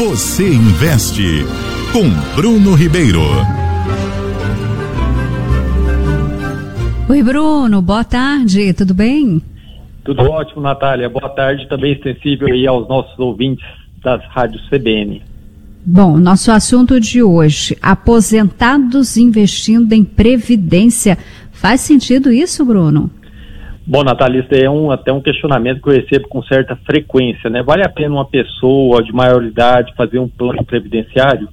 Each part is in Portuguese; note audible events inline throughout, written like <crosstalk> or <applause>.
Você investe com Bruno Ribeiro. Oi, Bruno, boa tarde, tudo bem? Tudo ótimo, Natália. Boa tarde, também extensível aí aos nossos ouvintes das rádios CBN. Bom, nosso assunto de hoje: aposentados investindo em previdência. Faz sentido isso, Bruno? Bom, Natália, isso é um, até um questionamento que eu recebo com certa frequência, né? Vale a pena uma pessoa de maior idade fazer um plano previdenciário?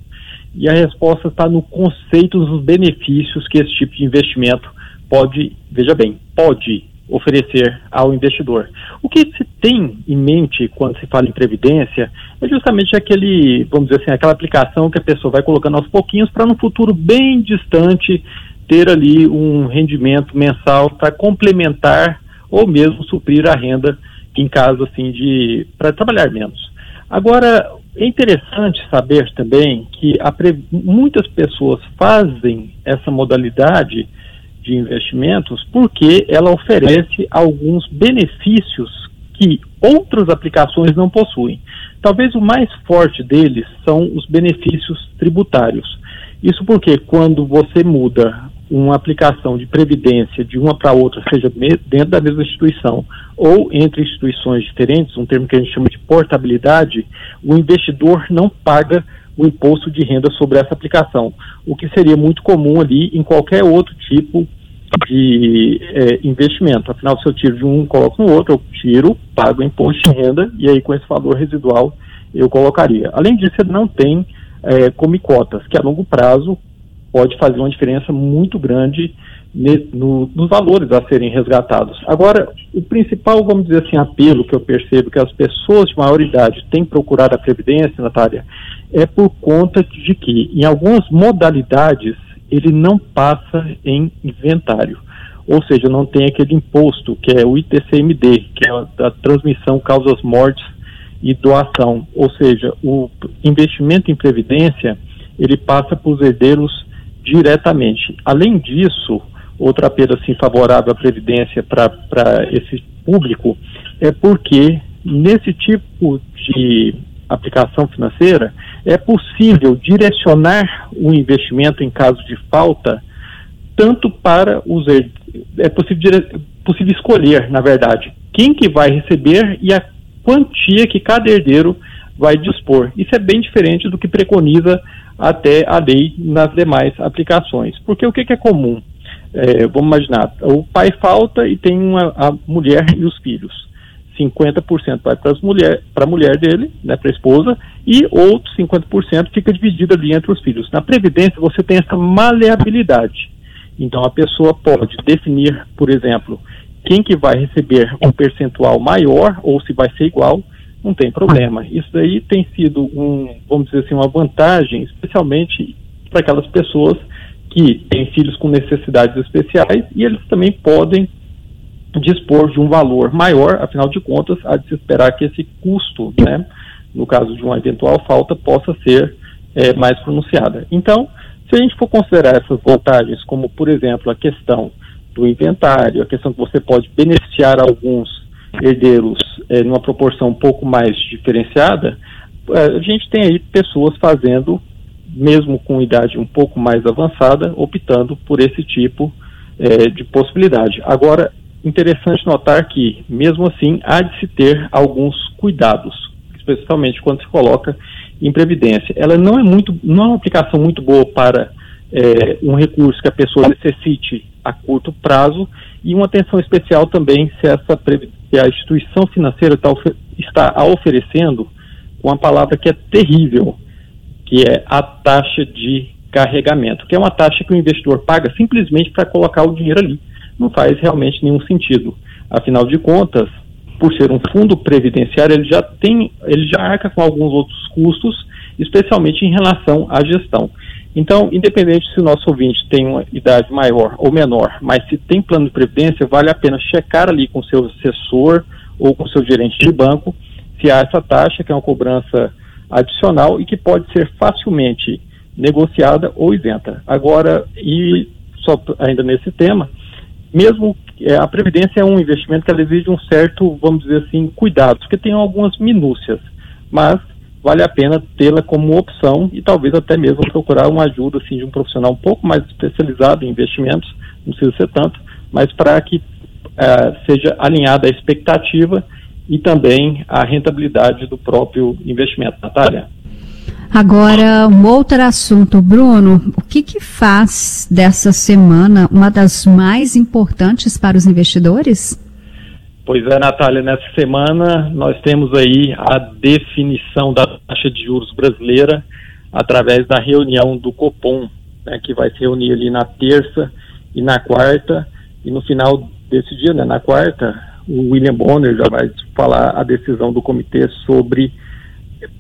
E a resposta está no conceito dos benefícios que esse tipo de investimento pode, veja bem, pode oferecer ao investidor. O que se tem em mente quando se fala em previdência é justamente aquele, vamos dizer assim, aquela aplicação que a pessoa vai colocando aos pouquinhos para no futuro bem distante ter ali um rendimento mensal para complementar ou mesmo suprir a renda em caso assim de para trabalhar menos. Agora é interessante saber também que muitas pessoas fazem essa modalidade de investimentos porque ela oferece alguns benefícios que outras aplicações não possuem. Talvez o mais forte deles são os benefícios tributários. Isso porque quando você muda uma aplicação de previdência de uma para outra, seja dentro da mesma instituição ou entre instituições diferentes, um termo que a gente chama de portabilidade, o investidor não paga o imposto de renda sobre essa aplicação, o que seria muito comum ali em qualquer outro tipo de é, investimento. Afinal, se eu tiro de um coloco no outro, eu tiro, pago imposto de renda e aí com esse valor residual eu colocaria. Além disso, ele não tem é, come cotas, que a longo prazo pode fazer uma diferença muito grande ne, no, nos valores a serem resgatados. Agora, o principal, vamos dizer assim, apelo que eu percebo que as pessoas de maior idade têm procurado a Previdência, Natália, é por conta de que, em algumas modalidades, ele não passa em inventário. Ou seja, não tem aquele imposto, que é o ITCMD, que é a, a transmissão causas mortes e doação. Ou seja, o investimento em previdência, ele passa para os herdeiros diretamente. Além disso, outra perda assim, favorável à previdência para esse público é porque nesse tipo de aplicação financeira, é possível direcionar o investimento em caso de falta tanto para os é possível, possível escolher, na verdade, quem que vai receber e a quantia que cada herdeiro vai dispor. Isso é bem diferente do que preconiza até a lei nas demais aplicações. Porque o que, que é comum? É, vamos imaginar, o pai falta e tem uma, a mulher <laughs> e os filhos. 50% vai para mulher, a mulher dele, né, para a esposa, e outros 50% fica dividido ali entre os filhos. Na Previdência, você tem essa maleabilidade. Então, a pessoa pode definir, por exemplo, quem que vai receber um percentual maior ou se vai ser igual, não tem problema. Isso daí tem sido, um, vamos dizer assim, uma vantagem, especialmente para aquelas pessoas que têm filhos com necessidades especiais e eles também podem dispor de um valor maior, afinal de contas, há de se esperar que esse custo, né, no caso de uma eventual falta, possa ser é, mais pronunciada. Então, se a gente for considerar essas vantagens, como, por exemplo, a questão do inventário, a questão que você pode beneficiar alguns herdeiros é, numa proporção um pouco mais diferenciada, é, a gente tem aí pessoas fazendo, mesmo com idade um pouco mais avançada, optando por esse tipo é, de possibilidade. Agora, interessante notar que, mesmo assim, há de se ter alguns cuidados, especialmente quando se coloca em previdência. Ela não é muito, não é uma aplicação muito boa para é, um recurso que a pessoa necessite a curto prazo e uma atenção especial também se essa se a instituição financeira está, está oferecendo uma palavra que é terrível, que é a taxa de carregamento, que é uma taxa que o investidor paga simplesmente para colocar o dinheiro ali não faz realmente nenhum sentido. Afinal de contas, por ser um fundo previdenciário, ele já tem, ele já arca com alguns outros custos, especialmente em relação à gestão. Então, independente se o nosso ouvinte tem uma idade maior ou menor, mas se tem plano de previdência, vale a pena checar ali com seu assessor ou com seu gerente de banco se há essa taxa, que é uma cobrança adicional e que pode ser facilmente negociada ou isenta. Agora, e só ainda nesse tema, mesmo é, a previdência é um investimento que ela exige um certo, vamos dizer assim, cuidado, porque tem algumas minúcias, mas vale a pena tê-la como opção e talvez até mesmo procurar uma ajuda assim, de um profissional um pouco mais especializado em investimentos, não precisa ser tanto, mas para que uh, seja alinhada a expectativa e também a rentabilidade do próprio investimento. Natália? Agora, um outro assunto, Bruno, o que, que faz dessa semana uma das mais importantes para os investidores? Pois é, Natália, nessa semana nós temos aí a definição da taxa de juros brasileira através da reunião do Copom, né, que vai se reunir ali na terça e na quarta, e no final desse dia, né, na quarta, o William Bonner já vai falar a decisão do comitê sobre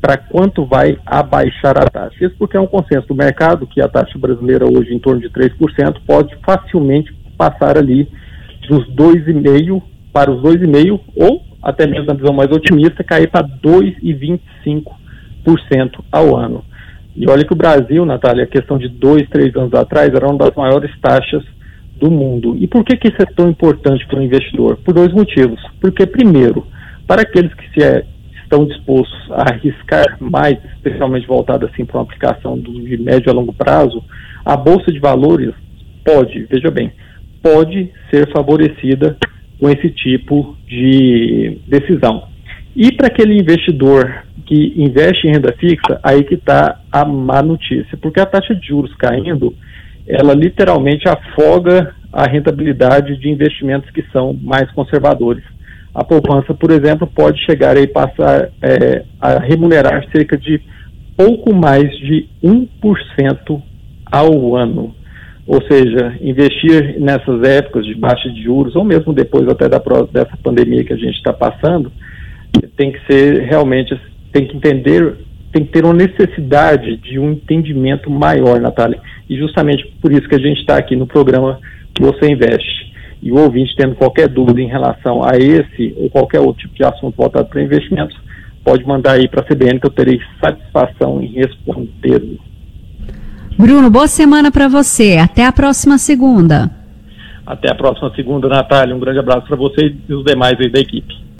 para quanto vai abaixar a taxa. Isso porque é um consenso do mercado que a taxa brasileira hoje em torno de 3% pode facilmente passar ali dos 2,5% para os 2,5% ou até mesmo na visão mais otimista cair para 2,25% ao ano. E olha que o Brasil, Natália, a questão de dois, três anos atrás, era uma das maiores taxas do mundo. E por que, que isso é tão importante para o investidor? Por dois motivos. Porque, primeiro, para aqueles que se é, estão dispostos a arriscar mais, especialmente voltado assim para uma aplicação do, de médio a longo prazo, a Bolsa de Valores pode, veja bem, pode ser favorecida com esse tipo de decisão. E para aquele investidor que investe em renda fixa, aí que está a má notícia, porque a taxa de juros caindo, ela literalmente afoga a rentabilidade de investimentos que são mais conservadores. A poupança, por exemplo, pode chegar a passar é, a remunerar cerca de pouco mais de 1% ao ano. Ou seja, investir nessas épocas de baixa de juros, ou mesmo depois até da, dessa pandemia que a gente está passando, tem que ser realmente, tem que entender, tem que ter uma necessidade de um entendimento maior, Natália. E justamente por isso que a gente está aqui no programa você investe. E o ouvinte tendo qualquer dúvida em relação a esse ou qualquer outro tipo de assunto voltado para investimentos, pode mandar aí para a CBN que eu terei satisfação em responder. Bruno, boa semana para você. Até a próxima segunda. Até a próxima segunda, Natália. Um grande abraço para você e os demais aí da equipe.